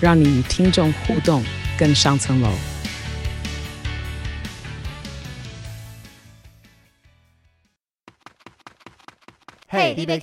让你与听众互动更上层楼。嘿，你别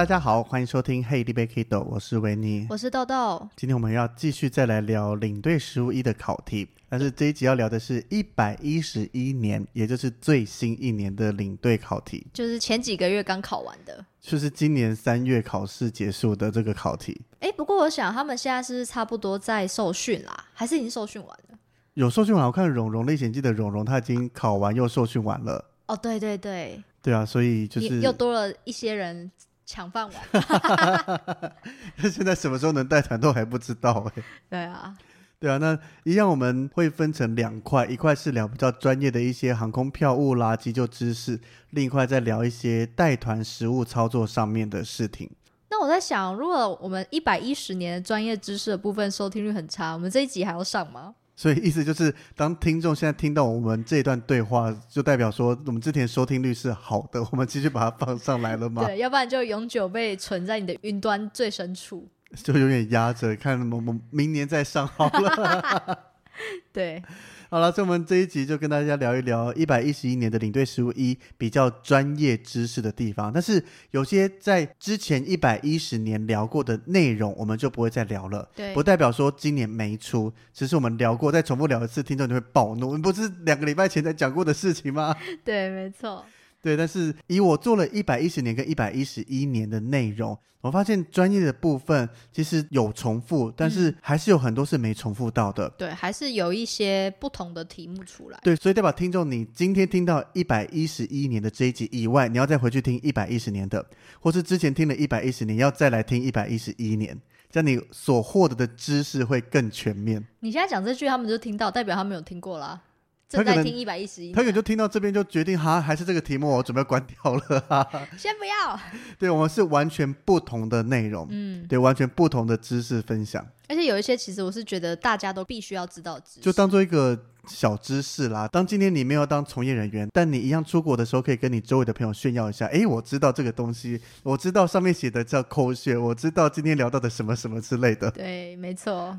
大家好，欢迎收听《Hey, d b Kido》，我是维尼，我是豆豆。今天我们要继续再来聊领队十五一的考题，但是这一集要聊的是一百一十一年，也就是最新一年的领队考题，就是前几个月刚考完的，就是今年三月考试结束的这个考题。哎，不过我想他们现在是差不多在受训啦，还是已经受训完了？有受训完，我看蓉蓉历险记的蓉蓉，她已经考完又受训完了。哦，对对对，对啊，所以就是又多了一些人。抢饭碗，那 现在什么时候能带团都还不知道哎。对啊，对啊，那一样我们会分成两块，一块是聊比较专业的一些航空票务啦、急救知识，另一块再聊一些带团实务操作上面的事情。那我在想，如果我们一百一十年专业知识的部分收听率很差，我们这一集还要上吗？所以意思就是，当听众现在听到我们这一段对话，就代表说我们之前收听率是好的，我们继续把它放上来了吗？对，要不然就永久被存在你的云端最深处，就永远压着，看我们明年再上好了。对。好了，所以我们这一集就跟大家聊一聊一百一十一年的领队实务一比较专业知识的地方。但是有些在之前一百一十年聊过的内容，我们就不会再聊了。对，不代表说今年没出，只是我们聊过，再重复聊一次，听众就会暴怒。不是两个礼拜前才讲过的事情吗？对，没错。对，但是以我做了一百一十年跟一百一十一年的内容，我发现专业的部分其实有重复，但是还是有很多是没重复到的。对，还是有一些不同的题目出来。对，所以代表听众，你今天听到一百一十一年的这一集以外，你要再回去听一百一十年的，或是之前听了一百一十年，要再来听一百一十一年，这样你所获得的知识会更全面。你现在讲这句，他们就听到，代表他们有听过啦。正在听一百一十一，他可能就听到这边就决定哈，还是这个题目，我准备关掉了。先不要。对，我们是完全不同的内容，嗯，对，完全不同的知识分享。而且有一些，其实我是觉得大家都必须要知道知识，就当做一个小知识啦。当今天你没有当从业人员，但你一样出国的时候，可以跟你周围的朋友炫耀一下。哎，我知道这个东西，我知道上面写的叫口穴，我知道今天聊到的什么什么之类的。对，没错。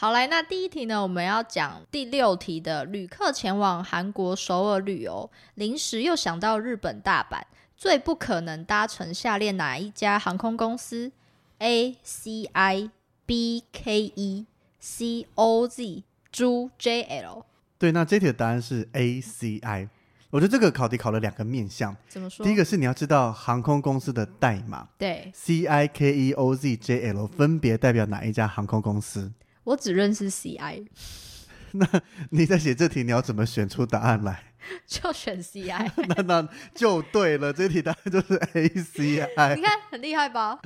好来，那第一题呢？我们要讲第六题的旅客前往韩国首尔旅游，临时又想到日本大阪，最不可能搭乘下列哪一家航空公司？A C I B K E C O Z 朱 J L。对，那这题的答案是 A C I。我觉得这个考题考了两个面向。怎么说？第一个是你要知道航空公司的代码，对，C I K E O Z J L 分别代表哪一家航空公司？我只认识 CI，那你在写这题，你要怎么选出答案来？就选 CI，那那就对了，这题答案就是 ACI。你看很厉害吧？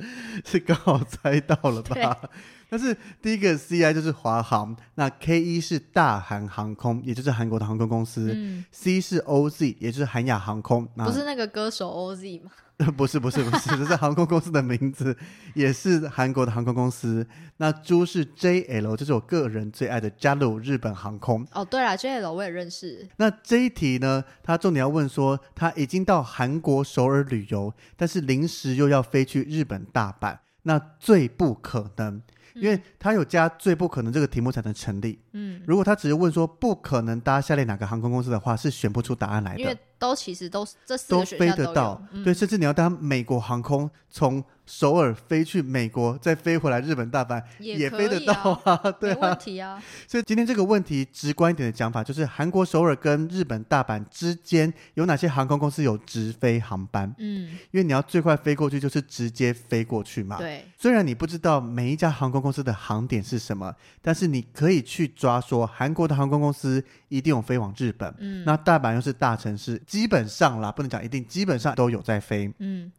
是刚好猜到了吧？但是第一个 CI 就是华航，那 K 一是大韩航空，也就是韩国的航空公司。嗯，C 是 OZ，也就是韩亚航空。不是那个歌手 OZ 吗？不是不是不是，这是航空公司的名字，也是韩国的航空公司。那猪是 JL，这是我个人最爱的加入日本航空。哦，对了，JL 我也认识。那这一题呢，他重点要问说，他已经到韩国首尔旅游，但是临时又要飞去日本大阪，那最不可能。因为他有加最不可能这个题目才能成立。嗯，如果他只是问说不可能搭下列哪个航空公司的话，是选不出答案来的。因为都其实都这四都个选项都有飞得到，嗯对，甚至你要搭美国航空从首尔飞去美国，再飞回来日本大阪，也可飞得到啊，啊，对没问啊。题啊。所以今天这个问题直观一点的讲法，就是韩国首尔跟日本大阪之间有哪些航空公司有直飞航班？嗯，因为你要最快飞过去，就是直接飞过去嘛。对，虽然你不知道每一家航空公司的航点是什么，但是你可以去抓说韩国的航空公司一定有飞往日本。嗯，那大阪又是大城市，基本上啦，不能讲一定，基本上都有在飞。嗯，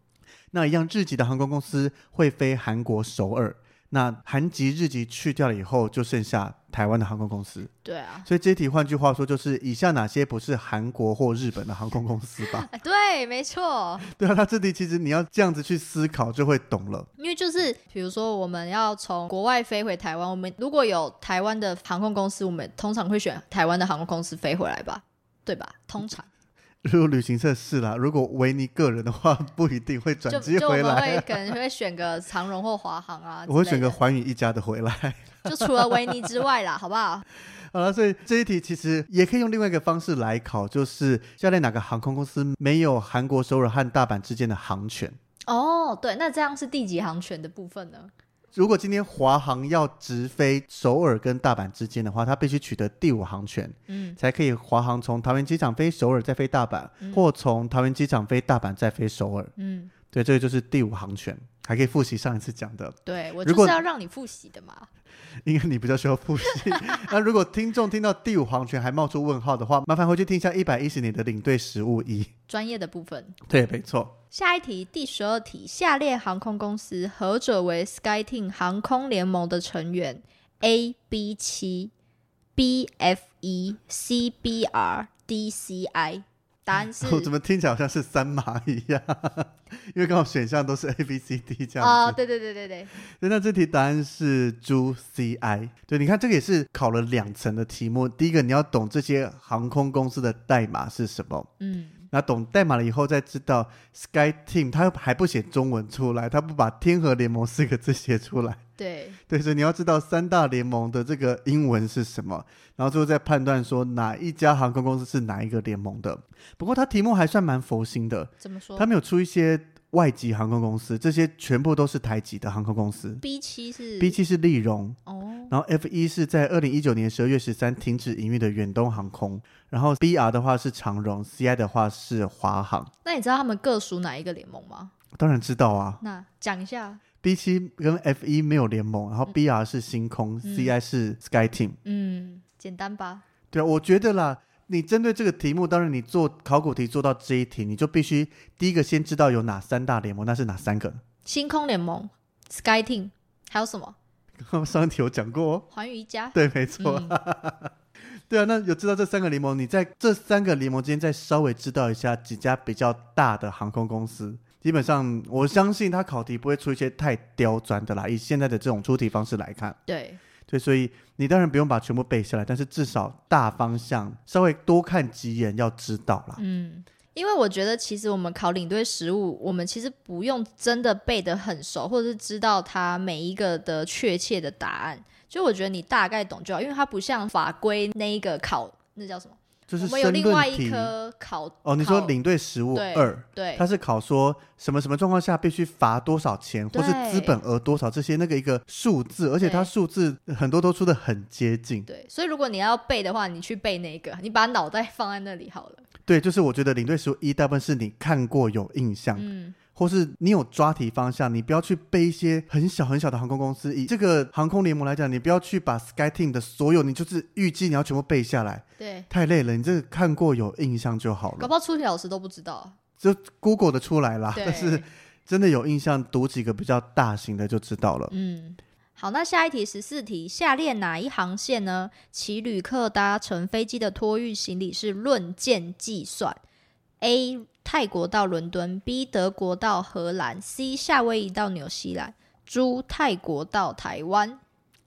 那一样，日籍的航空公司会飞韩国首尔。那韩籍、日籍去掉了以后，就剩下台湾的航空公司。对啊，所以这题，换句话说，就是以下哪些不是韩国或日本的航空公司吧？哎 对，没错，对啊，那这题其实你要这样子去思考，就会懂了。因为就是比如说我们要从国外飞回台湾，我们如果有台湾的航空公司，我们通常会选台湾的航空公司飞回来吧，对吧？通常如果旅行社是啦，如果维尼个人的话，不一定会转就机就我们回来会。可能会选个长荣或华航啊 我会选个环宇一家的回来。就除了维尼之外啦，好不好？好了，所以这一题其实也可以用另外一个方式来考，就是下列哪个航空公司没有韩国首尔和大阪之间的航权？哦，对，那这样是第几航权的部分呢？如果今天华航要直飞首尔跟大阪之间的话，它必须取得第五航权，嗯。才可以华航从桃园机场飞首尔再飞大阪，嗯。或从桃园机场飞大阪再飞首尔。嗯，对，这个就是第五航权，还可以复习上一次讲的。对我就是要让你复习的嘛。因为你比较需要复习。那如果听众听到第五航权还冒出问号的话，麻烦回去听一下一百一十年的领队实务一。专业的部分。对，没错。下一题，第十二题，下列航空公司何者为 SkyTeam 航空联盟的成员？A、B 七、B、F 一、C、B、R、D、C、I。答案是我怎么听起来好像是三码一样？因为刚好选项都是 A、B、C、D 这样子。哦，对对对对对，对，那这题答案是猪 CI。对，你看这个也是考了两层的题目。第一个，你要懂这些航空公司的代码是什么。嗯，那懂代码了以后，再知道 Sky Team 他还不写中文出来，他不把天河联盟四个字写出来。对，对，所以你要知道三大联盟的这个英文是什么，然后最后再判断说哪一家航空公司是哪一个联盟的。不过他题目还算蛮佛心的，怎么说他没有出一些外籍航空公司，这些全部都是台籍的航空公司。？B 七是 B 七是利荣，哦，然后 F 一是在二零一九年十二月十三停止营运的远东航空，然后 BR 的话是长荣，CI 的话是华航。那你知道他们各属哪一个联盟吗？当然知道啊那讲一下。，B 七跟 F 一没有联盟，然后 BR 是星空、嗯 c i 是 Sky Team。嗯，简单吧？对啊，我觉得啦，你针对这个题目，当然你做考古题做到这一题，你就必须第一个先知道有哪三大联盟，那是哪三个？星空联盟、SkyTeam，还有什么？刚刚上一题有讲过哦。环宇一家。对，没错。嗯 对啊，那有知道这三个联盟，你在这三个联盟之间再稍微知道一下几家比较大的航空公司。基本上，我相信他考题不会出一些太刁钻的啦。以现在的这种出题方式来看，对，对，所以你当然不用把全部背下来，但是至少大方向稍微多看几眼要知道啦。嗯，因为我觉得其实我们考领队实务，我们其实不用真的背得很熟，或者是知道它每一个的确切的答案。就我觉得你大概懂就好，因为它不像法规那一个考，那叫什么？就是我们有申另外一论题。科考哦，你说领队实务二，对它是考说什么什么状况下必须罚多少钱，或是资本额多少这些那个一个数字，而且它数字很多都出的很接近。对，所以如果你要背的话，你去背那个，你把脑袋放在那里好了。对，就是我觉得领队实务一大部分是你看过有印象，嗯，或是你有抓题方向，你不要去背一些很小很小的航空公司。以这个航空联盟来讲，你不要去把 SkyTeam 的所有，你就是预计你要全部背下来，对，太累了。你这个看过有印象就好了，搞不好出题老师都不知道。就 Google 的出来啦。但是真的有印象，读几个比较大型的就知道了。嗯，好，那下一题十四题，下列哪一航线呢？其旅客搭乘飞机的托运行李是论件计算？A. 泰国到伦敦，B. 德国到荷兰，C. 夏威夷到纽西兰猪泰国到台湾。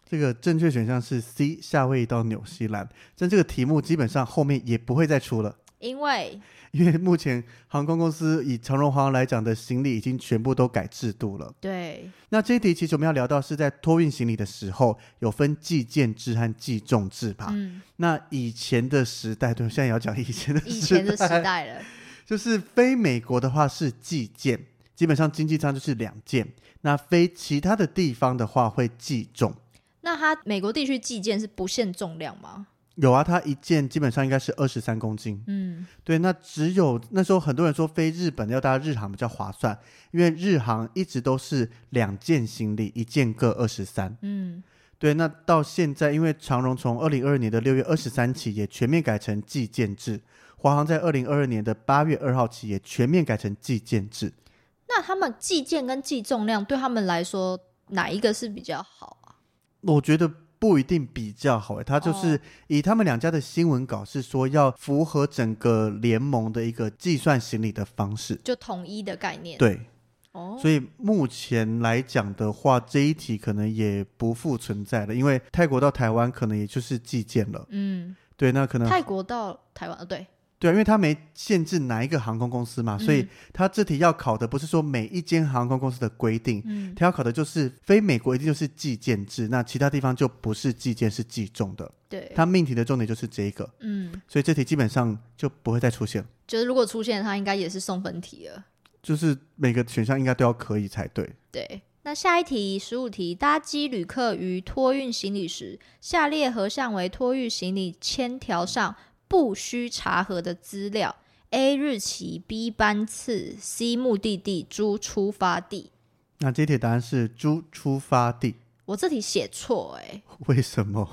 这个正确选项是 C，夏威夷到纽西兰。但这个题目基本上后面也不会再出了。因为因为目前航空公司以长荣航来讲的行李已经全部都改制度了。对，那这一题其实我们要聊到是在托运行李的时候，有分计件制和计重制吧。嗯，那以前的时代，对，现在也要讲以前的时代。以前的时代了，就是非美国的话是寄件，基本上经济舱就是两件。那非其他的地方的话会计重。那它美国地区寄件是不限重量吗？有啊，它一件基本上应该是二十三公斤。嗯，对，那只有那时候很多人说飞日本要搭日航比较划算，因为日航一直都是两件行李，一件各二十三。嗯，对，那到现在，因为长荣从二零二二年的六月二十三起也全面改成计件制，华航在二零二二年的八月二号起也全面改成计件制。那他们计件跟计重量对他们来说哪一个是比较好啊？我觉得不一定比较好诶，他就是哦以他们两家的新闻稿是说要符合整个联盟的一个计算行李的方式。就统一的概念。，对，哦，所以目前来讲的话，这一题可能也不复存在了，因为泰国到台湾可能也就是计件了。嗯，对，那可能泰国到台湾，呃，对，对啊，因为它没限制哪一个航空公司嘛，所以嗯它这题要考的不是说每一间航空公司的规定，嗯，它要考的就是非美国一定就是计件制，那其他地方就不是计件是计重的。对，它命题的重点就是这一个，嗯，所以这题基本上就不会再出现了，就是如果出现，它应该也是送分题了。就是每个选项应该都要可以才对。对，那下一题，十五题，搭机旅客于托运行李时，下列何项为托运行李签条上不需查核的资料？A. 日期，B. 班次，C. 目的地，猪出发地。那这题答案是猪出发地，我这题写错哎，为什么？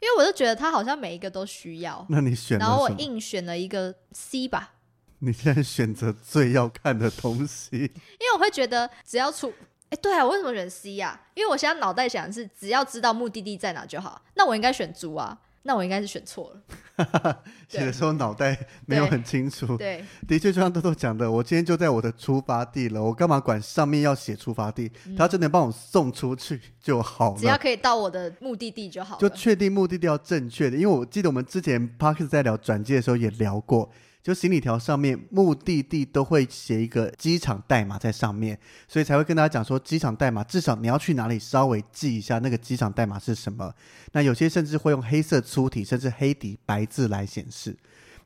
因为我就觉得它好像每一个都需要，那你选然后我？硬选了一个 C 吧，你现在选择最要看的东西，因为我会觉得只要出，哎，对啊，我为什么选 C 呀、因为我现在脑袋想的是只要知道目的地在哪就好，那我应该选猪啊，那我应该是选错了。写的时候脑袋没有很清楚。对，的确，就像豆豆讲的，我今天就在我的出发地了，我干嘛管上面要写出发地？他真的帮我送出去就好了只要。可以到我的目的地就好了。就确定目的地要正确的，因为我记得我们之前 p a r k 在聊转机的时候也聊过，就行李条上面目的地都会写一个机场代码在上面，所以才会跟大家讲说机场代码至少你要去哪里稍微记一下那个机场代码是什么。那有些甚至会用黑色粗体甚至黑底白字来显示。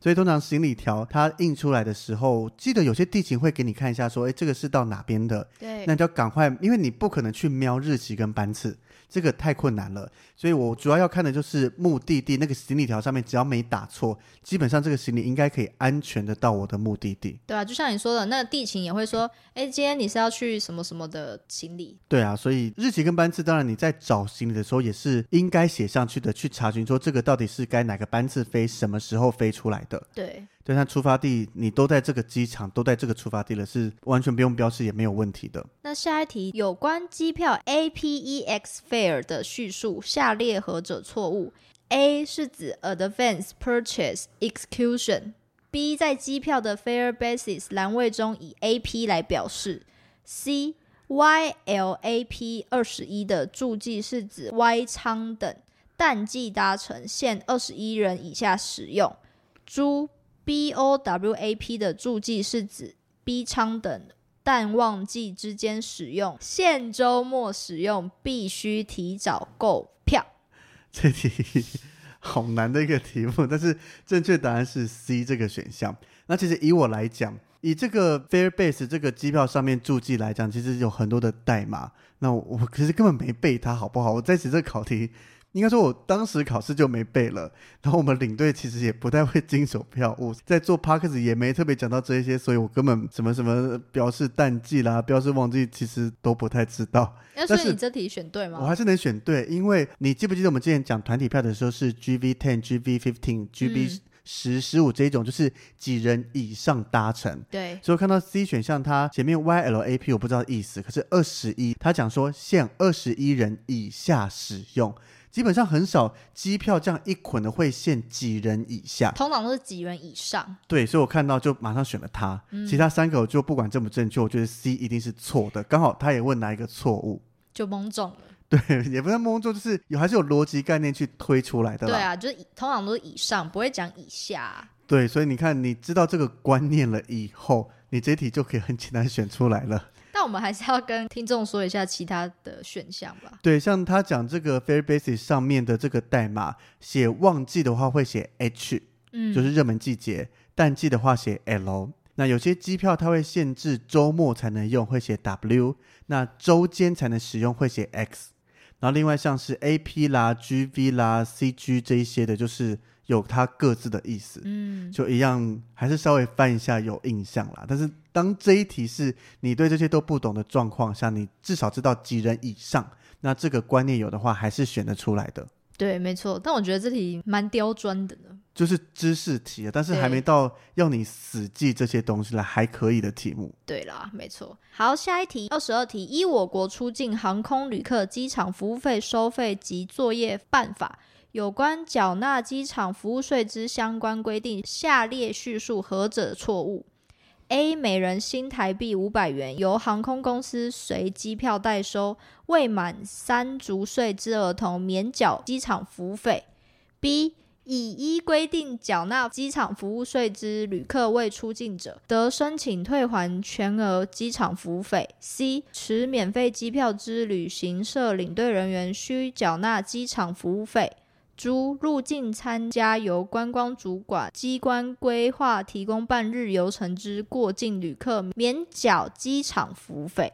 所以通常行李条它印出来的时候，记得有些地勤会给你看一下，说，哎，这个是到哪边的，对，那你就要赶快，因为你不可能去瞄日期跟班次，这个太困难了。所以我主要要看的就是目的地那个行李条上面，只要没打错，基本上这个行李应该可以安全的到我的目的地。对啊，就像你说的，那个地勤也会说，哎，今天你是要去什么什么的行李？对啊，所以日期跟班次，当然你在找行李的时候也是应该写上去的，去查询说这个到底是该哪个班次飞，什么时候飞出来的。对，对，它出发地你都在这个机场，都在这个出发地了，是完全不用标示也没有问题的。那下一题，有关机票 APEX fare 的叙述，下列何者错误？A 是指 Advance Purchase Execution。B 在机票的 fare basis 栏位中以 AP 来表示。C YLAP 二十一的注记是指 Y 舱等淡季搭乘，限二十一人以下使用。猪 BOWAP 的注记是指 B 舱等淡旺季之间使用，现周末使用必须提早购票。这题好难的一个题目，但是正确答案是 C 这个选项。那其实以我来讲，以这个 Fairbase 这个机票上面注记来讲，其实有很多的代码。那我我其实根本没背它，好不好？我在写这个考题，应该说我当时考试就没背了。然后我们领队其实也不太会经手票务，在做 p a r k s 也没特别讲到这些，所以我根本什么什么标示淡季啦、标示旺季，其实都不太知道。那但是所以你这题选对吗？我还是能选对，因为你记不记得我们之前讲团体票的时候是 GV ten、GV fifteen、GB 十、十五这一种，就是几人以上搭乘。对，所以我看到 C 选项，它前面 YLAP 我不知道意思，可是二十一，它讲说限二十一人以下使用，基本上很少机票这样一捆的会限几人以下。通常都是几人以上。对，所以我看到就马上选了它，嗯其他三个我就不管正不正确，我觉得 C 一定是错的，刚好他也问哪一个错误。就蒙中了，对，也不是蒙中，就是有还是有逻辑概念去推出来的啦。对啊，就是通常都是以上，不会讲以下啊、对，所以你看，你知道这个观念了以后，你这一题就可以很简单选出来了。但我们还是要跟听众说一下其他的选项吧。对，像他讲这个 Fair Basic 上面的这个代码，写旺季的话会写 H，、嗯，就是热门季节；淡季的话写 L。那有些机票它会限制周末才能用，会写 W；那周间才能使用，会写 X。然后另外像是 AP 啦、GV 啦、CG 这一些的，就是有它各自的意思。嗯，就一样，还是稍微翻一下有印象啦。但是当这一题是你对这些都不懂的状况下，你至少知道几人以上，那这个观念有的话，还是选得出来的。对，没错。但我觉得这题蛮刁钻的呢。就是知识题，但是还没到要你死记这些东西了，还可以的题目。对啦，没错。好，下一题，二十二题，依我国出境航空旅客机场服务费收费及作业办法有关缴纳机场服务税之相关规定，下列叙述何者错误？A. 每人新台币五百元，由航空公司随机票代收，未满三足岁之儿童免缴机场服务费。B. 已依规定缴纳机场服务税之旅客未出境者，得申请退还全额机场服务费。C. 持免费机票之旅行社领队人员需缴纳机场服务费。诸入境参加由观光主管机关规划提供半日游程之过境旅客，免缴机场服务费。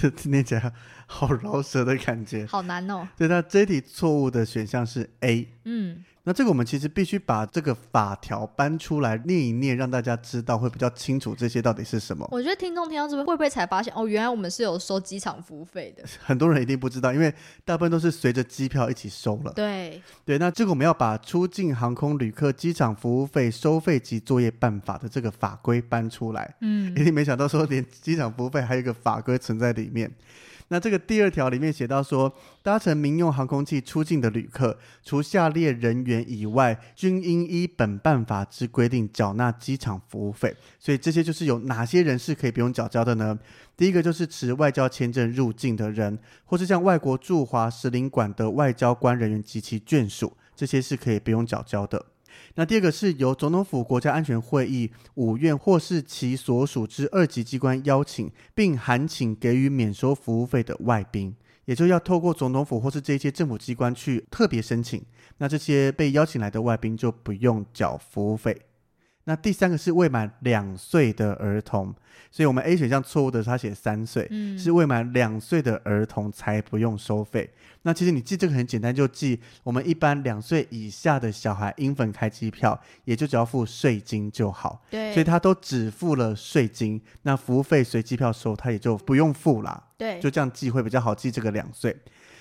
念起来好饶舌的感觉。好难哦。对，那这一题错误的选项是 A。嗯，那这个我们其实必须把这个法条搬出来念一念，让大家知道会比较清楚这些到底是什么。我觉得听众听到这边会不会才发现，哦，原来我们是有收机场服务费的。很多人一定不知道，因为大部分都是随着机票一起收了。对，对，那这个我们要把出境航空旅客机场服务费收费及作业办法的这个法规搬出来。嗯一定没想到说连机场服务费还有一个法规存在里面。那这个第二条里面写到说，搭乘民用航空器出境的旅客，除下列人员以外，均应依本办法之规定缴纳机场服务费。所以这些就是有哪些人是可以不用缴交的呢？第一个就是持外交签证入境的人，或是向外国驻华使领馆的外交官人员及其眷属，这些是可以不用缴交的。那第二个是由总统府国家安全会议、五院或是其所属之二级机关邀请，并函请给予免收服务费的外宾，也就要透过总统府或是这些政府机关去特别申请。那这些被邀请来的外宾就不用缴服务费。那第三个是未满两岁的儿童，所以我们 A 选项错误的，他写三岁，嗯，是未满两岁的儿童才不用收费。那其实你记这个很简单，就记我们一般两岁以下的小孩英粉开机票，也就只要付税金就好，对，所以他都只付了税金，那服务费随机票收他也就不用付啦，对，就这样记会比较好记这个两岁。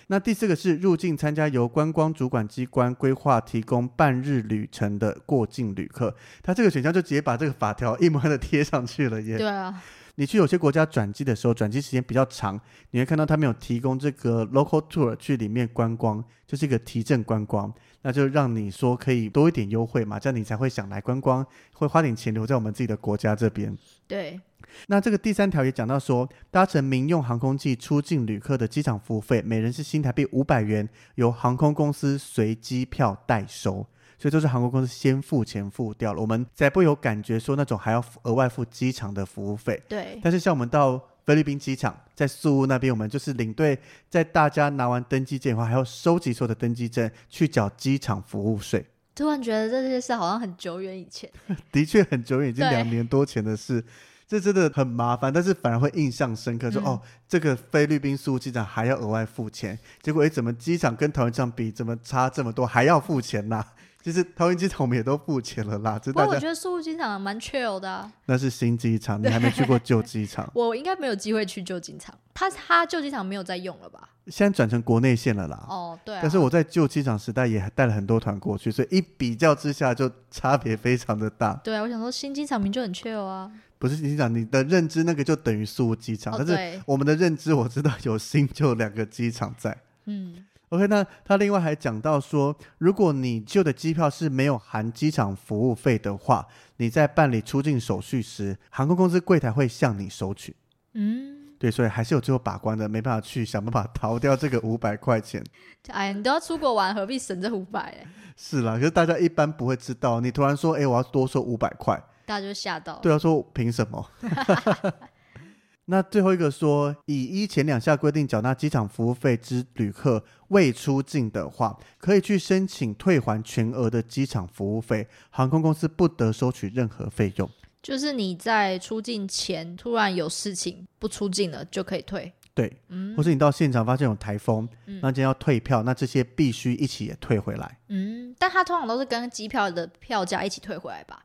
那第四个是入境参加由观光主管机关规划提供半日旅程的过境旅客，他这个选项就直接把这个法条一模一样的贴上去了耶。对啊，你去有些国家转机的时候，转机时间比较长，你会看到他们有提供这个 local tour 去里面观光，就是一个提振观光，那就让你说可以多一点优惠嘛，这样你才会想来观光，会花点钱留在我们自己的国家这边。对，那这个第三条也讲到说，搭乘民用航空器出境旅客的机场服务费，每人是新台币五百元，由航空公司随机票代收。所以都是航空公司先付钱付掉了，我们才不会有感觉说那种还要额外付机场的服务费。对，但是像我们到菲律宾机场，在宿务那边，我们就是领队在大家拿完登机证以后，还要收集所有的登机证去缴机场服务税。突然觉得这件事好像很久远以前。的确很久远，已经两年多前的事。这真的很麻烦，但是反而会印象深刻。说、嗯哦，这个菲律宾宿务机场还要额外付钱，结果诶，怎么机场跟桃园机场比，怎么差这么多，还要付钱呐？其实桃园机场我们也都付钱了啦，不过我觉得宿务机场蛮 chill 的啊、那是新机场，你还没 去过旧机场，我应该没有机会去旧机场。他他旧机场没有在用了吧？现在转成国内线了啦。哦，对啊。但是我在旧机场时代也带了很多团过去，所以一比较之下就差别非常的大。对啊，我想说新机场名就很 chill 啊。不是新机场，你的认知那个就等于宿务机场，哦，但是，我们的认知我知道有新旧两个机场在。嗯，OK，那他另外还讲到说，如果你旧的机票是没有含机场服务费的话，你在办理出境手续时，航空公司柜台会向你收取。嗯，对，所以还是有最后把关的，没办法去想办法逃掉这个 五百块钱。哎，你都要出国玩，何必省这五百？哎，是啦，可是大家一般不会知道，你突然说，哎，我要多收五百块，大家就吓到了。对啊，说凭什么？那最后一个说，以依前两项规定缴纳机场服务费之旅客未出境的话，可以去申请退还全额的机场服务费，航空公司不得收取任何费用。就是你在出境前突然有事情不出境了，就可以退。对，嗯或是你到现场发现有台风，嗯那今天要退票，那这些必须一起也退回来。嗯，但它通常都是跟机票的票价一起退回来吧？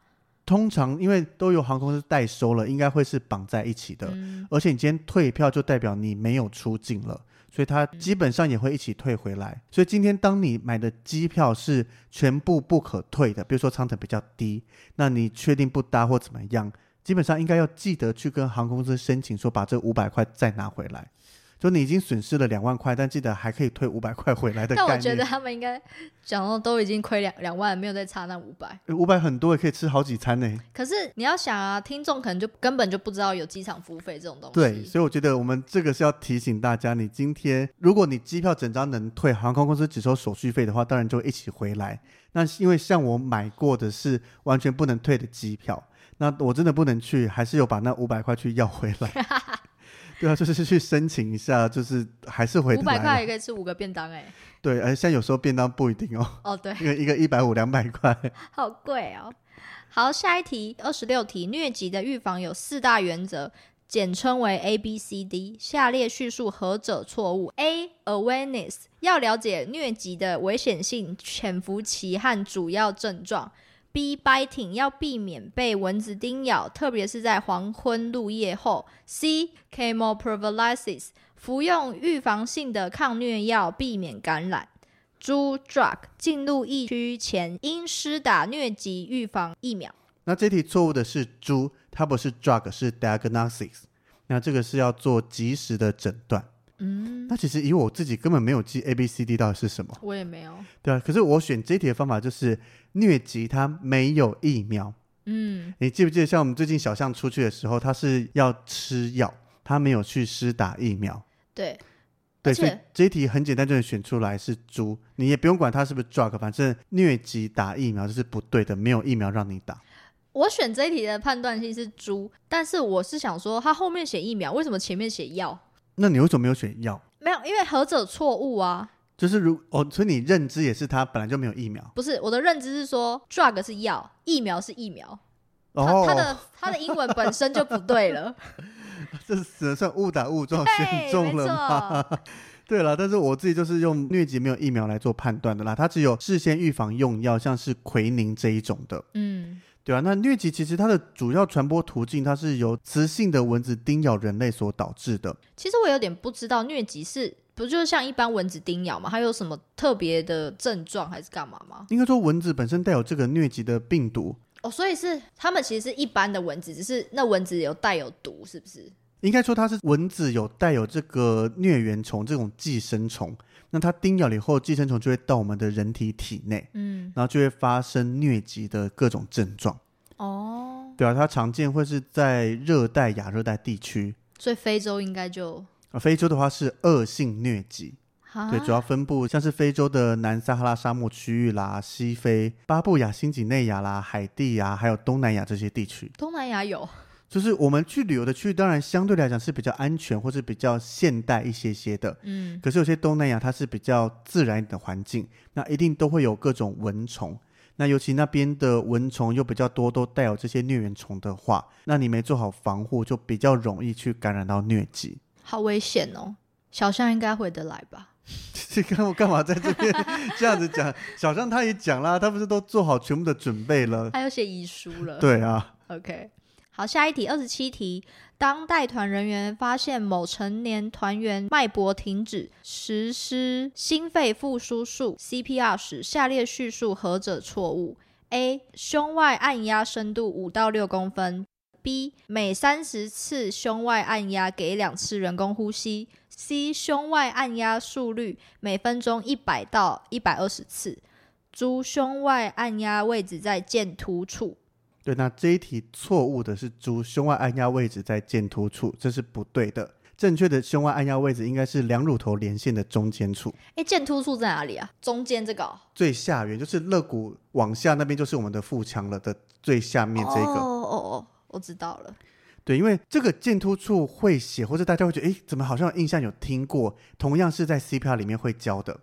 通常因为都有航空公司代收了，应该会是绑在一起的。嗯，而且你今天退票就代表你没有出境了，所以它基本上也会一起退回来。所以今天当你买的机票是全部不可退的，比如说舱等比较低，那你确定不搭或怎么样，基本上应该要记得去跟航空公司申请说把这五百块再拿回来。就你已经损失了两万块，但记得还可以退五百块回来的概念。但我觉得他们应该讲到都已经亏两两万，没有再差那五百。五百很多，也可以吃好几餐呢。可是你要想啊，听众可能就根本就不知道有机场服务费这种东西。对，所以我觉得我们这个是要提醒大家，你今天如果你机票整张能退，航空公司只收手续费的话，当然就会一起回来。那因为像我买过的是完全不能退的机票，那我真的不能去，还是有把那五百块去要回来。对啊，就是去申请一下，就是还是回五百。块也可以吃五个便当哎、对，而现在有时候便当不一定哦，哦，对，因为一个一百五两百块。好贵哦。好，下一题，二十六题，疟疾的预防有四大原则，简称为 A B C D。下列叙述何者错误？A. Awareness 要了解疟疾的危险性、潜伏期和主要症状。B. Biting 要避免被蚊子叮咬，特别是在黄昏入夜后。C. Chemoprophylaxis 服用预防性的抗疟药，避免感染。猪 drug 进入疫区前应施打疟疾预防疫苗。那这题错误的是猪，它不是 drug，是 diagnosis。那这个是要做及时的诊断。嗯，那其实以我自己根本没有记 A B C D 到底是什么，我也没有。对啊。可是我选这题的方法就是疟疾它没有疫苗。嗯，你记不记得像我们最近小象出去的时候，它是要吃药，它没有去施打疫苗。对，对，所以这一题很简单，就能选出来是猪，你也不用管它是不是 drug，反正疟疾打疫苗这是不对的，没有疫苗让你打。我选这一题的判断性是猪，但是我是想说，它后面写疫苗，为什么前面写药？那你为什么没有选药？没有，因为何者错误啊？就是如哦，所以你认知也是它本来就没有疫苗不是，我的认知是说，drug 是药，疫苗是疫苗。它哦，它的它的英文本身就不对了。这只能算误打误撞对选中了吗？对了，但是我自己就是用疟疾没有疫苗来做判断的啦，它只有事先预防用药，像是奎宁这一种的，嗯，对啊。那疟疾其实它的主要传播途径，它是由雌性的蚊子叮咬人类所导致的。其实我有点不知道疟疾是不就是像一般蚊子叮咬吗？它有什么特别的症状还是干嘛吗？应该说蚊子本身带有这个疟疾的病毒，哦，所以是它们其实是一般的蚊子，只是那蚊子有带有毒，是不是？应该说它是蚊子有带有这个疟原虫这种寄生虫，那它叮咬了以后，寄生虫就会到我们的人体体内，嗯，然后就会发生疟疾的各种症状。哦，对啊，它常见会是在热带、亚热带地区。所以非洲应该就啊，非洲的话是恶性疟疾，啊对，主要分布像是非洲的南撒哈拉沙漠区域啦、西非、巴布亚新几内亚啦、海地呀，还有东南亚这些地区。东南亚有，就是我们去旅游的区域，当然相对来讲是比较安全或是比较现代一些些的。嗯，可是有些东南亚它是比较自然的环境，那一定都会有各种蚊虫。那尤其那边的蚊虫又比较多，都带有这些疟原虫的话，那你没做好防护，就比较容易去感染到疟疾。好危险哦。小象应该回得来吧？这干我干嘛在这边 这样子讲？小象他也讲啦，他不是都做好全部的准备了？他有写遗书了。对啊，OK，好，下一题，二十七题。当带团人员发现某成年团员脉搏停止，实施心肺复苏术 （CPR） 时，下列叙述何者错误？A. 胸外按压深度五到六公分。B. 每三十次胸外按压给两次人工呼吸。C. 胸外按压速率每分钟一百到一百二十次。猪胸外按压位置在剑突处。对，那这一题错误的是猪胸外按压位置在剑突处，这是不对的。正确的胸外按压位置应该是两乳头连线的中间处，哎，剑突处在哪里啊？中间这个、哦。最下缘就是肋骨往下那边就是我们的腹腔了的最下面这个。哦哦哦，我知道了。对，因为这个剑突处会写，或者大家会觉得，诶，怎么好像印象有听过？同样是在 CPR 里面会教的，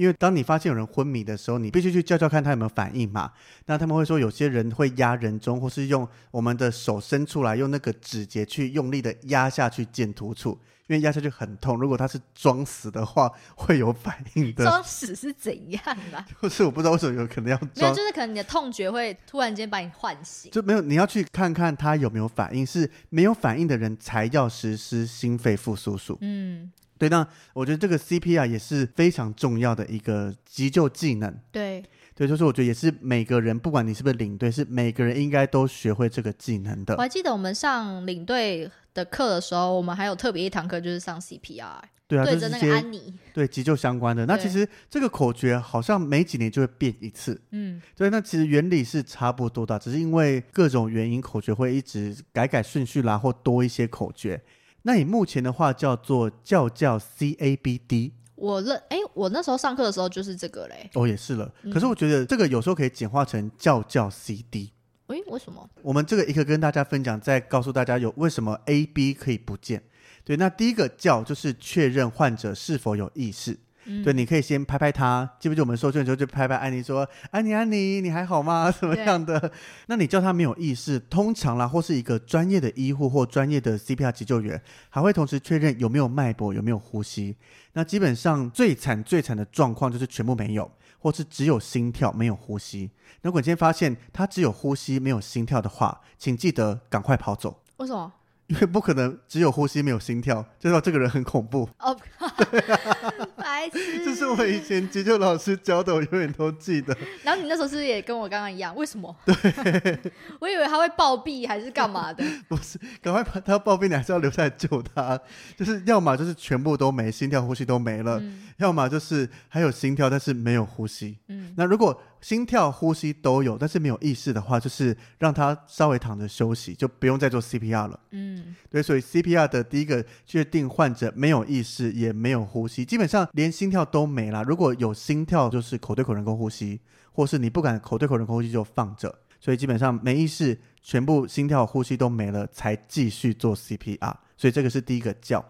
因为当你发现有人昏迷的时候，你必须去叫叫看他有没有反应嘛。那他们会说，有些人会压人中，或是用我们的手伸出来，用那个指节去用力的压下去见突处，因为压下去很痛。如果他是装死的话，会有反应的。装死是怎样啦？就是我不知道为什么有可能要没有，装，就是可能你的痛觉会突然间把你唤醒。就没有你要去看看他有没有反应，是没有反应的人才要实施心肺复苏术。嗯，对，那我觉得这个 CPR 也是非常重要的一个急救技能。对，对，就是我觉得也是每个人，不管你是不是领队，是每个人应该都学会这个技能的我的。还记得我们上领队的课的时候，我们还有特别一堂课就是上 CPR，对啊，对着那个安妮。对急救相关的。那其实这个口诀好像每几年就会变一次。嗯，对，那其实原理是差不多的，只是因为各种原因，口诀会一直改改顺序啦，或多一些口诀。那你目前的话叫做叫叫 C A B D，我认哎，我那时候上课的时候就是这个嘞。哦也是了。嗯可是我觉得这个有时候可以简化成叫叫 C D。诶，为什么？我们这个一个跟大家分享，再告诉大家有为什么 A、B 可以不见。对，那第一个叫就是确认患者是否有意识。嗯对，你可以先拍拍他，记不记得我们受训的时候就拍拍安妮说：“安妮，安妮，你还好吗？什么样的？”那你叫他没有意识，通常啦，或是一个专业的医护或专业的 CPR 急救员，还会同时确认有没有脉搏，有没有呼吸。那基本上最惨最惨的状况就是全部没有，或是只有心跳没有呼吸。如果你今天发现他只有呼吸没有心跳的话，请记得赶快跑走。为什么？因为不可能只有呼吸没有心跳，就知道这个人很恐怖。哦，白痴。这是我以前急救老师教的，我永远都记得。然后你那时候是不是也跟我刚刚一样？为什么？对，我以为他会暴毙还是干嘛的。不是，赶快把他暴毙，你还是要留下来救他。就是要么就是全部都没，心跳、呼吸都没了；嗯要么就是还有心跳，但是没有呼吸。嗯，那如果心跳、呼吸都有，但是没有意识的话，就是让他稍微躺着休息，就不用再做 CPR 了。嗯，对，所以 CPR 的第一个确定患者没有意识，也没有呼吸，基本上连心跳都没啦。如果有心跳，就是口对口人工呼吸，或是你不敢口对口人工呼吸就放着。所以基本上没意识，全部心跳、呼吸都没了，才继续做 CPR。所以这个是第一个叫。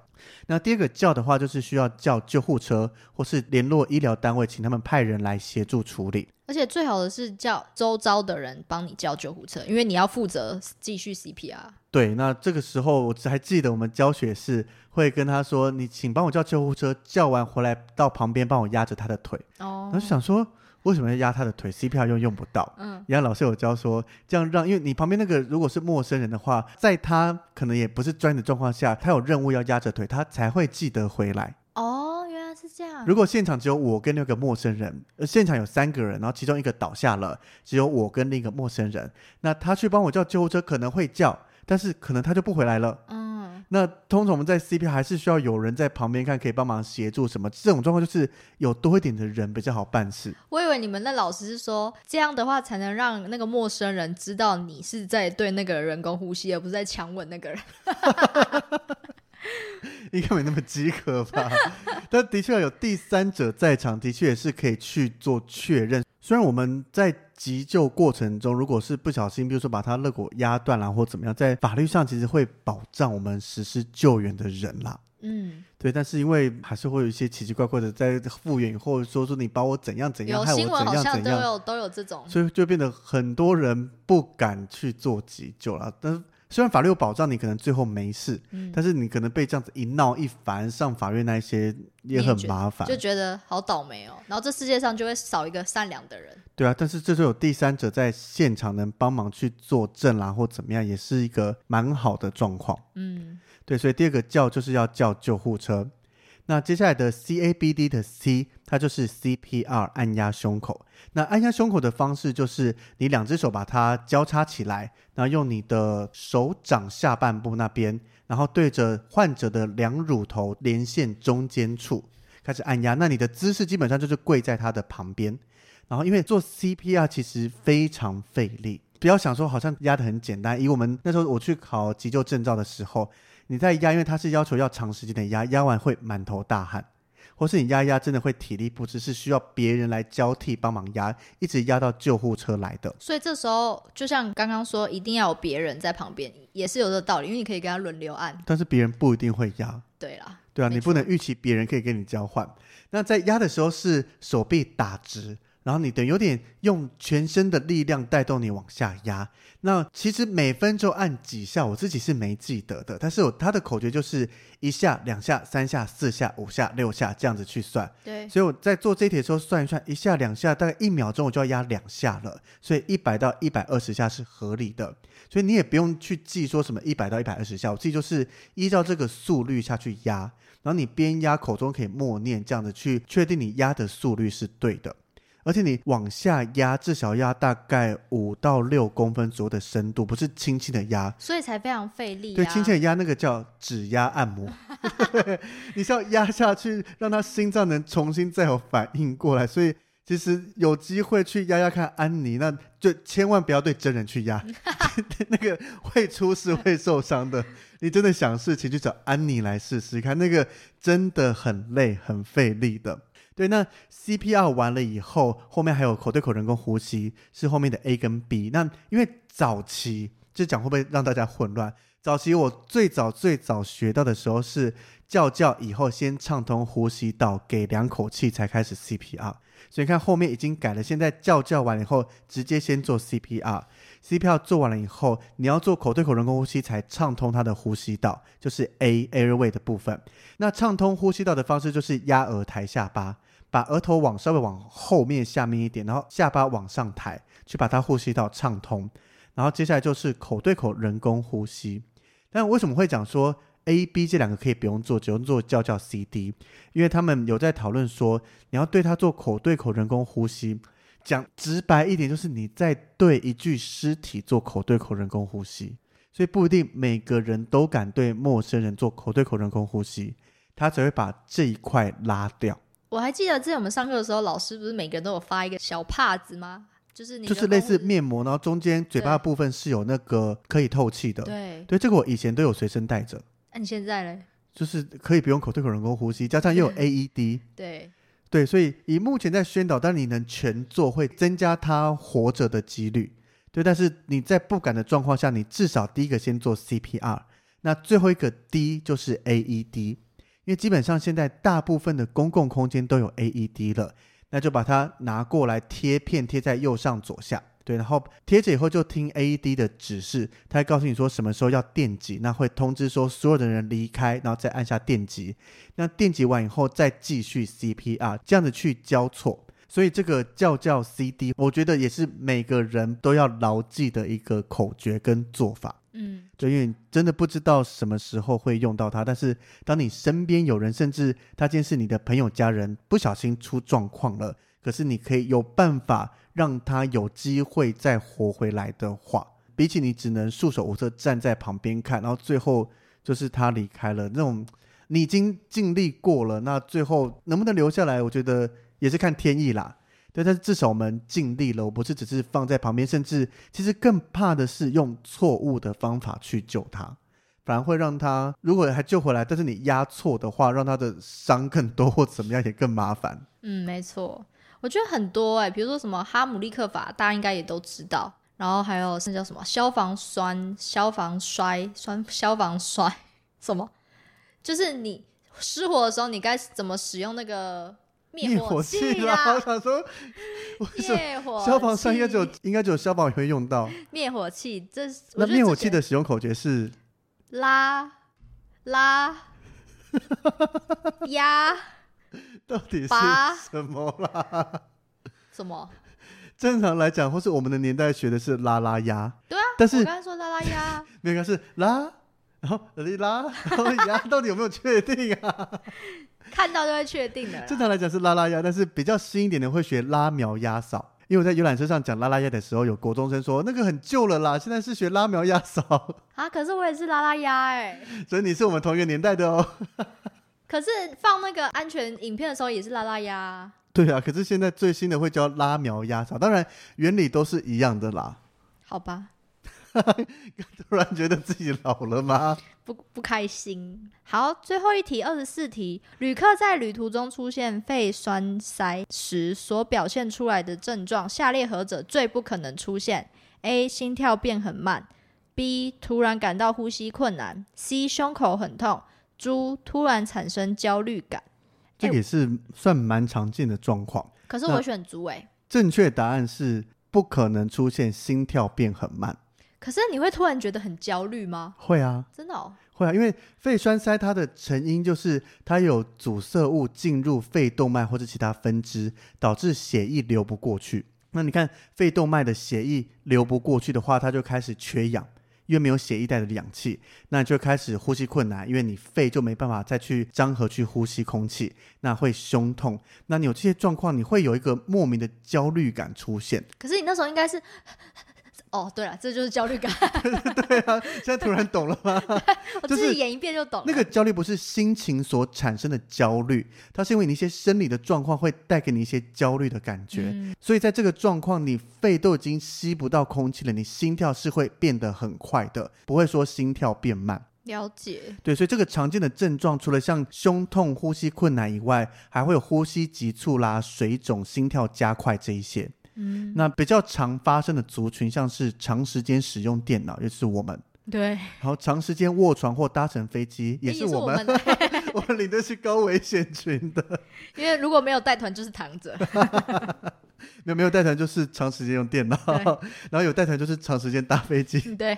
那第二个叫的话，就是需要叫救护车，或是联络医疗单位，请他们派人来协助处理。而且最好的是叫周遭的人帮你叫救护车，因为你要负责继续 CPR。对，那这个时候我还记得我们教学是会跟他说：“你请帮我叫救护车，叫完回来到旁边帮我压着他的腿。”哦然后就想说，为什么要压他的腿？CPR 又用不到。嗯然后老师有教说，这样让，因为你旁边那个如果是陌生人的话，在他可能也不是专业的状况下，他有任务要压着腿，他才会记得回来。哦，原来是这样。如果现场只有我跟那个陌生人，呃，现场有三个人，然后其中一个倒下了，只有我跟另一个陌生人，那他去帮我叫救护车可能会叫，但是可能他就不回来了。嗯，那通常我们在 CPR 还是需要有人在旁边看，可以帮忙协助什么。这种状况就是有多一点的人比较好办事。我以为你们的老师是说这样的话才能让那个陌生人知道你是在对那个人工呼吸，而不是在强吻那个人。应该没那么饥渴吧？但的确有第三者在场，的确也是可以去做确认。虽然我们在急救过程中，如果是不小心，比如说把他肋骨压断了或怎么样，在法律上其实会保障我们实施救援的人啦。嗯，对，但是因为还是会有一些奇奇怪怪的在复原，或者说说你把我怎样怎样，害我有新闻怎好像都样怎样，有都有这种。所以就变得很多人不敢去做急救了。但是虽然法律有保障，你可能最后没事，嗯，但是你可能被这样子一闹一烦，上法院那一些也很麻烦就。觉得好倒霉哦。然后这世界上就会少一个善良的人。对啊，但是这时候有第三者在现场能帮忙去作证啦，或怎么样，也是一个蛮好的状况。嗯，对，所以第二个叫就是要叫救护车。那接下来的 CABD 的 C，它就是 CPR 按压胸口。那按压胸口的方式就是你两只手把它交叉起来，然后用你的手掌下半部那边，然后对着患者的两乳头连线中间处开始按压。那你的姿势基本上就是跪在他的旁边，然后因为做 CPR 其实非常费力。不要想说好像压的很简单，以我们那时候我去考急救证照的时候，你在压，因为它是要求要长时间的压，压完会满头大汗，或是你压一压真的会体力不支，是需要别人来交替帮忙压，一直压到救护车来的。所以这时候就像刚刚说，一定要有别人在旁边，也是有这个道理，因为你可以跟他轮流按。但是别人不一定会压，对啦，对啊，你不能预期别人可以跟你交换。那在压的时候是手臂打直，然后你等有点用全身的力量带动你往下压。那其实每分钟按几下，我自己是没记得的，但是我它的口诀就是一下、两下、三下、四下、五下、六下这样子去算。对，所以我在做这一题的时候算一算，一下两下大概一秒钟我就要压两下了，所以一百到一百二十下是合理的。所以你也不用去记说什么一百到一百二十下，我自己就是依照这个速率下去压，然后你边压口中可以默念，这样子去确定你压的速率是对的。而且你往下压，至少压大概五到六公分左右的深度，不是轻轻的压。所以才非常费力、啊。对，轻轻的压那个叫指压按摩，你是要压下去，让他心脏能重新再有反应过来。所以其实有机会去压压看安妮，那就千万不要对真人去压，那个会出事会受伤的。你真的想事情，就找安妮来试试看，那个真的很累很费力的。对，那 CPR 完了以后，后面还有口对口人工呼吸，是后面的 A 跟 B。那因为早期就讲会不会让大家混乱？早期我最早最早学到的时候是叫叫以后先畅通呼吸道，给两口气才开始 CPR。所以看后面已经改了，现在叫叫完了以后直接先做 CPR。CPR 做完了以后，你要做口对口人工呼吸才畅通它的呼吸道，就是 A airway 的部分。那畅通呼吸道的方式就是压额抬下巴。把额头往稍微往后面下面一点，然后下巴往上抬，去把它呼吸道畅通。然后接下来就是口对口人工呼吸。但为什么会讲说 A、B 这两个可以不用做，只用做叫叫 C、D？因为他们有在讨论说，你要对他做口对口人工呼吸，讲直白一点，就是你在对一具尸体做口对口人工呼吸。所以不一定每个人都敢对陌生人做口对口人工呼吸，他只会把这一块拉掉。我还记得之前我们上课的时候，老师不是每个人都有发一个小帕子吗？就是你就是类似面膜，然后中间嘴巴的部分是有那个可以透气的。对对，这个我以前都有随身带着。那你现在嘞？就是可以不用口对口人工呼吸，加上又有 AED。对对，所以以目前在宣导，但你能全做，会增加他活着的几率。对，但是你在不敢的状况下，你至少第一个先做 CPR，那最后一个 D 就是 AED。因为基本上现在大部分的公共空间都有 AED 了，那就把它拿过来贴片贴在右上左下，对，然后贴着以后就听 AED 的指示，它会告诉你说什么时候要电击，那会通知说所有的人离开，然后再按下电击，那电击完以后再继续 CPR，这样子去交错，所以这个叫叫 CD，我觉得也是每个人都要牢记的一个口诀跟做法。嗯，就，因为真的不知道什么时候会用到它。但是当你身边有人，甚至他今天是你的朋友、家人，不小心出状况了，可是你可以有办法让他有机会再活回来的话，比起你只能束手无策站在旁边看，然后最后就是他离开了，那种你已经尽力过了，那最后能不能留下来，我觉得也是看天意啦。对，但是至少我们尽力了，我不是只是放在旁边，甚至其实更怕的是用错误的方法去救他，反而会让他如果还救回来，但是你压错的话，让他的伤更多或怎么样也更麻烦。嗯，没错，我觉得很多哎，比如说什么哈姆立克法，大家应该也都知道，然后还有是叫什么消防栓、消防摔、栓、消防摔什么，就是你失火的时候，你该怎么使用那个。灭火器啦！我想说，灭火消防栓应该只有应该只有消防员会用到灭火器。这那灭火器的使用口诀是拉拉压，到底是什么啦？什么？正常来讲，或是我们的年代学的是拉拉压。对啊，但是我刚才说拉拉压，没有，是拉，然后拉，然后压，到底有没有确定啊？看到就会确定的。正常来讲是拉拉鸭，但是比较新一点的会学拉苗鸭嫂。因为我在游览车上讲拉拉鸭的时候，有国中生说那个很旧了啦，现在是学拉苗鸭嫂。啊，可是我也是拉拉鸭哎。所以你是我们同一个年代的哦。可是放那个安全影片的时候也是拉拉鸭。对啊，可是现在最新的会教拉苗鸭嫂，当然原理都是一样的啦。好吧。突然觉得自己老了吗？不不开心。好，最后一题，二十四题。旅客在旅途中出现肺栓塞时所表现出来的症状，下列何者最不可能出现？A. 心跳变很慢；B. 突然感到呼吸困难；C. 胸口很痛；D. 突然产生焦虑感这个也是算蛮常见的状况。可是我选猪诶、正确答案是不可能出现心跳变很慢。可是你会突然觉得很焦虑吗？会啊，真的哦，会啊，因为肺栓塞它的成因就是它有阻塞物进入肺动脉或者其他分支，导致血液流不过去。那你看肺动脉的血液流不过去的话，它就开始缺氧，因为没有血液带的氧气，那你就开始呼吸困难，因为你肺就没办法再去张合去呼吸空气，那会胸痛。那你有这些状况，你会有一个莫名的焦虑感出现。可是你那时候应该是，哦，对了，这就是焦虑感，对啊，现在突然懂了吗？我自己演一遍就懂了。那个焦虑不是心情所产生的焦虑，它是因为你一些生理的状况会带给你一些焦虑的感觉。嗯所以在这个状况，你肺都已经吸不到空气了，你心跳是会变得很快的，不会说心跳变慢。了解，对，所以这个常见的症状，除了像胸痛、呼吸困难以外，还会有呼吸急促啦、水肿、心跳加快这一些。嗯，那比较常发生的族群，像是长时间使用电脑，也就是我们，对，然后长时间卧床或搭乘飞机，也是我们。我们。领的是高危险群的，因为如果没有带团就是躺着，没有没有带团就是长时间用电脑，然后有带团就是长时间搭飞机。对，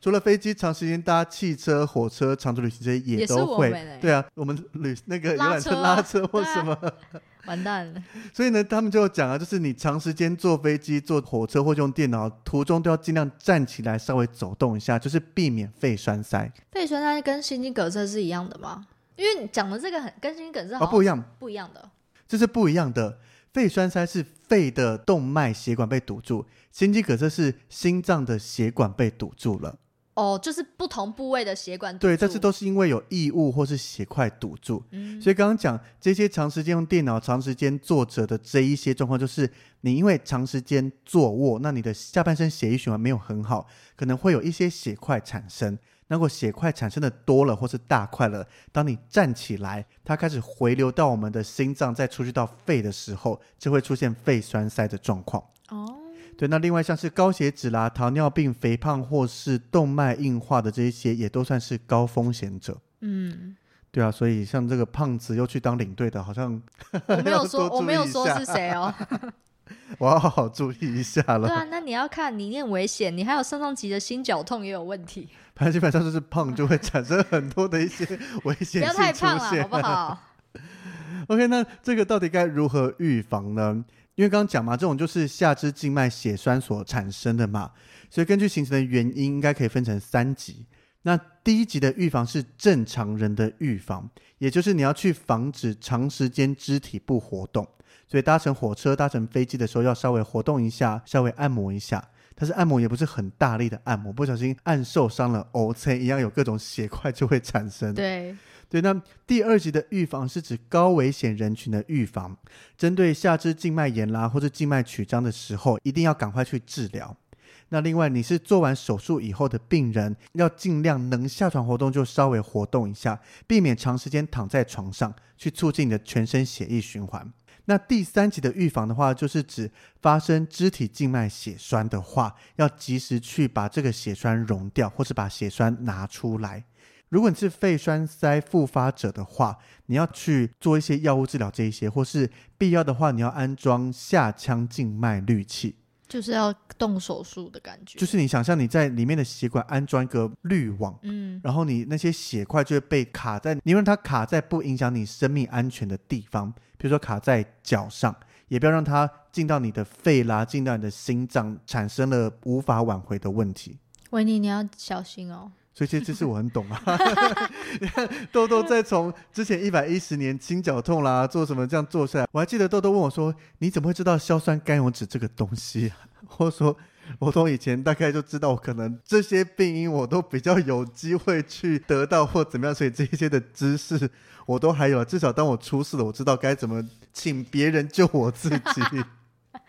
除了飞机，长时间搭汽车、火车、长途旅行这些也是都会。欸对啊，我们旅那个游览车拉车或什么，完蛋了，所以呢，他们就有讲啊，就是你长时间坐飞机、坐火车或用电脑，途中都要尽量站起来，稍微走动一下，就是避免肺栓塞。肺栓塞跟心肌梗塞是一样的吗？因为你讲的这个很跟心肌梗塞好不一样，不一样的，这是不一样的。肺栓塞是肺的动脉血管被堵住，心肌梗塞是心脏的血管被堵住了。哦，就是不同部位的血管堵对，住但是都是因为有异物或是血块堵住。嗯所以刚刚讲这些长时间用电脑、长时间坐着的这一些状况，就是你因为长时间坐卧，那你的下半身血液循环没有很好，可能会有一些血块产生。如果血块产生的多了或是大块了，当你站起来，它开始回流到我们的心脏，再出去到肺的时候，就会出现肺栓塞的状况。哦，对，那另外像是高血脂啦、糖尿病、肥胖或是动脉硬化的这一些，也都算是高风险者。嗯，对啊，所以像这个胖子又去当领队的，好像我没有 要说，我没有说是谁哦。我要好好注意一下了。对啊，那你要看你念危险，你还有上上级的心绞痛也有问题，反正基本上就是胖就会产生很多的一些危险不要太胖了，好。不 好？OK，那这个到底该如何预防呢？因为刚刚讲嘛，这种就是下肢静脉血栓所产生的嘛，所以根据形成的原因，应该可以分成三级。那第一级的预防是正常人的预防，也就是你要去防止长时间肢体不活动，所以搭乘火车、搭乘飞机的时候要稍微活动一下，稍微按摩一下。但是按摩也不是很大力的按摩，不小心按受伤了，OK，一样有各种血块就会产生。对，对，那第二级的预防是指高危险人群的预防，针对下肢静脉炎啦或者静脉曲张的时候，一定要赶快去治疗。那另外，你是做完手术以后的病人，要尽量能下床活动就稍微活动一下，避免长时间躺在床上，去促进你的全身血液循环。那第三级的预防的话，就是指发生肢体静脉血栓的话，要及时去把这个血栓溶掉，或是把血栓拿出来。如果你是肺栓塞复发者的话，你要去做一些药物治疗这一些，或是必要的话，你要安装下腔静脉滤器。就是要动手术的感觉，就是你想象你在里面的血管安装一个滤网，嗯，然后你那些血块就会被卡在，你让它卡在不影响你生命安全的地方，比如说卡在脚上，也不要让它进到你的肺啦，进到你的心脏，产生了无法挽回的问题。维尼你要小心哦。所以其实这是我很懂啊。你 看豆豆在从之前一百一十年心绞痛啦，做什么这样做下来，我还记得豆豆问我说：“你怎么会知道硝酸甘油酯这个东西、啊？” 我说：“我从以前大概就知道，可能这些病因我都比较有机会去得到或怎么样，所以这些的知识我都还有。至少当我出事了，我知道该怎么请别人救我自己。”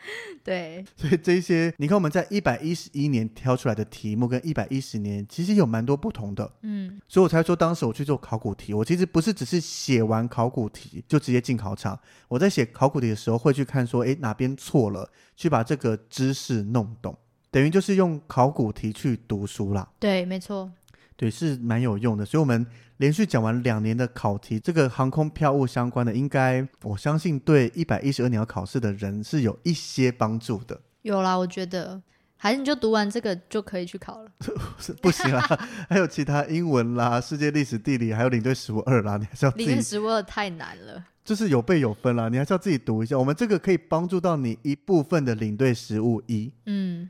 对，所以这些，你看我们在一百一十一年挑出来的题目，跟一百一十年其实有蛮多不同的，嗯，所以我才说当时我去做考古题，我其实不是只是写完考古题就直接进考场，我在写考古题的时候会去看说，诶哪边错了，去把这个知识弄懂，等于就是用考古题去读书啦。对，没错，对，是蛮有用的。所以，我们连续讲完两年的考题，这个航空票务相关的，应该我相信对一百一十二年要考试的人是有一些帮助的。有啦，我觉得。还是你就读完这个就可以去考了？是不行啦，还有其他英文啦、世界历史、地理，还有领队十五二啦，你还是要自己。领队实务二太难了，就是有背有分啦，你还是要自己读一下。我们这个可以帮助到你一部分的领队实务一。嗯，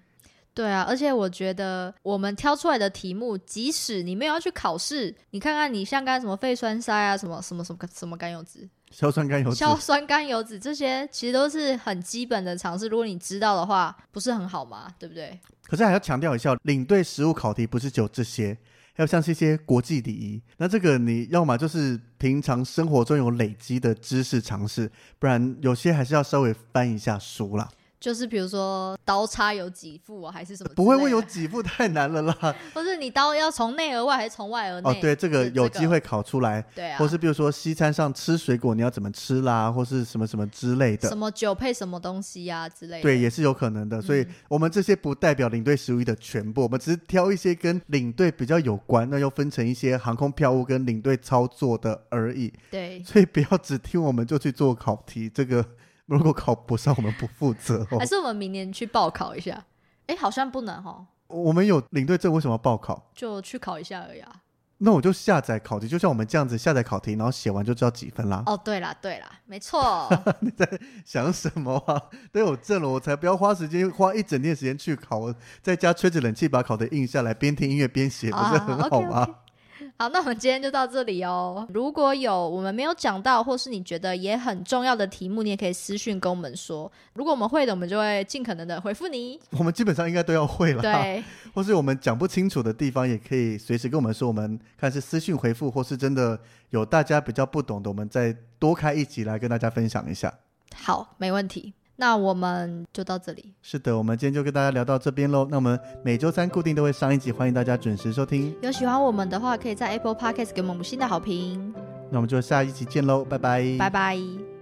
对啊，而且我觉得我们挑出来的题目，即使你没有要去考试，你看看你像刚才什么肺栓塞啊，什么什么什么什么甘油脂。硝酸甘油酯，硝酸甘油酯这些其实都是很基本的常识，如果你知道的话，不是很好吗？对不对？可是还要强调一下，领队实务考题不是只有这些，还有像是一些国际礼仪。那这个你要么就是平常生活中有累积的知识常识，不然有些还是要稍微翻一下书啦。就是比如说刀叉有几副啊，还是什么？不会问有几副太难了啦。或是你刀要从内而外还是从外而内？哦，对，这个有机会考出来。对啊。或是比如说西餐上吃水果你要怎么吃啦，或是什么什么之类的。什么酒配什么东西呀之类的。对，也是有可能的。所以我们这些不代表领队食物的全部，我们只是挑一些跟领队比较有关，那又分成一些航空票务跟领队操作的而已。对。所以不要只听我们就去做考题，这个。如果考不上，我们不负责。还是我们明年去报考一下？哎，好像不能哈。我们有领队证，为什么要报考？就去考一下而已啊。那我就下载考题，就像我们这样子下载考题，然后写完就知道几分啦。哦，对啦，对啦，没错。你在想什么啊？都有证了，我才不要花时间花一整天时间去考，我在家吹着冷气把考题印下来，边听音乐边写，不是很好吗？好，那我们今天就到这里哦。如果有我们没有讲到，或是你觉得也很重要的题目，你也可以私讯跟我们说。如果我们会的，我们就会尽可能的回复你。我们基本上应该都要会了，对。或是我们讲不清楚的地方，也可以随时跟我们说。我们看是私讯回复，或是真的有大家比较不懂的，我们再多开一集来跟大家分享一下。好，没问题。那我们就到这里。是的，我们今天就跟大家聊到这边喽。那我们每周三固定都会上一集，欢迎大家准时收听。有喜欢我们的话，可以在 Apple Podcast 给我们五星的好评。那我们就下一集见喽，拜拜，拜拜。